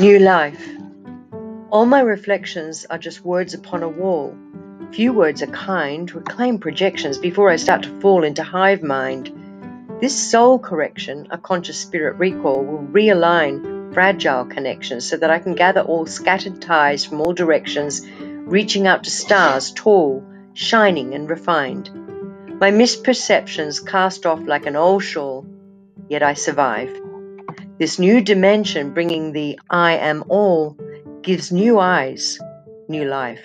New life. All my reflections are just words upon a wall. Few words are kind, reclaim projections before I start to fall into hive mind. This soul correction, a conscious spirit recall, will realign fragile connections so that I can gather all scattered ties from all directions, reaching out to stars tall, shining, and refined. My misperceptions cast off like an old shawl, yet I survive. This new dimension, bringing the I am all, gives new eyes, new life.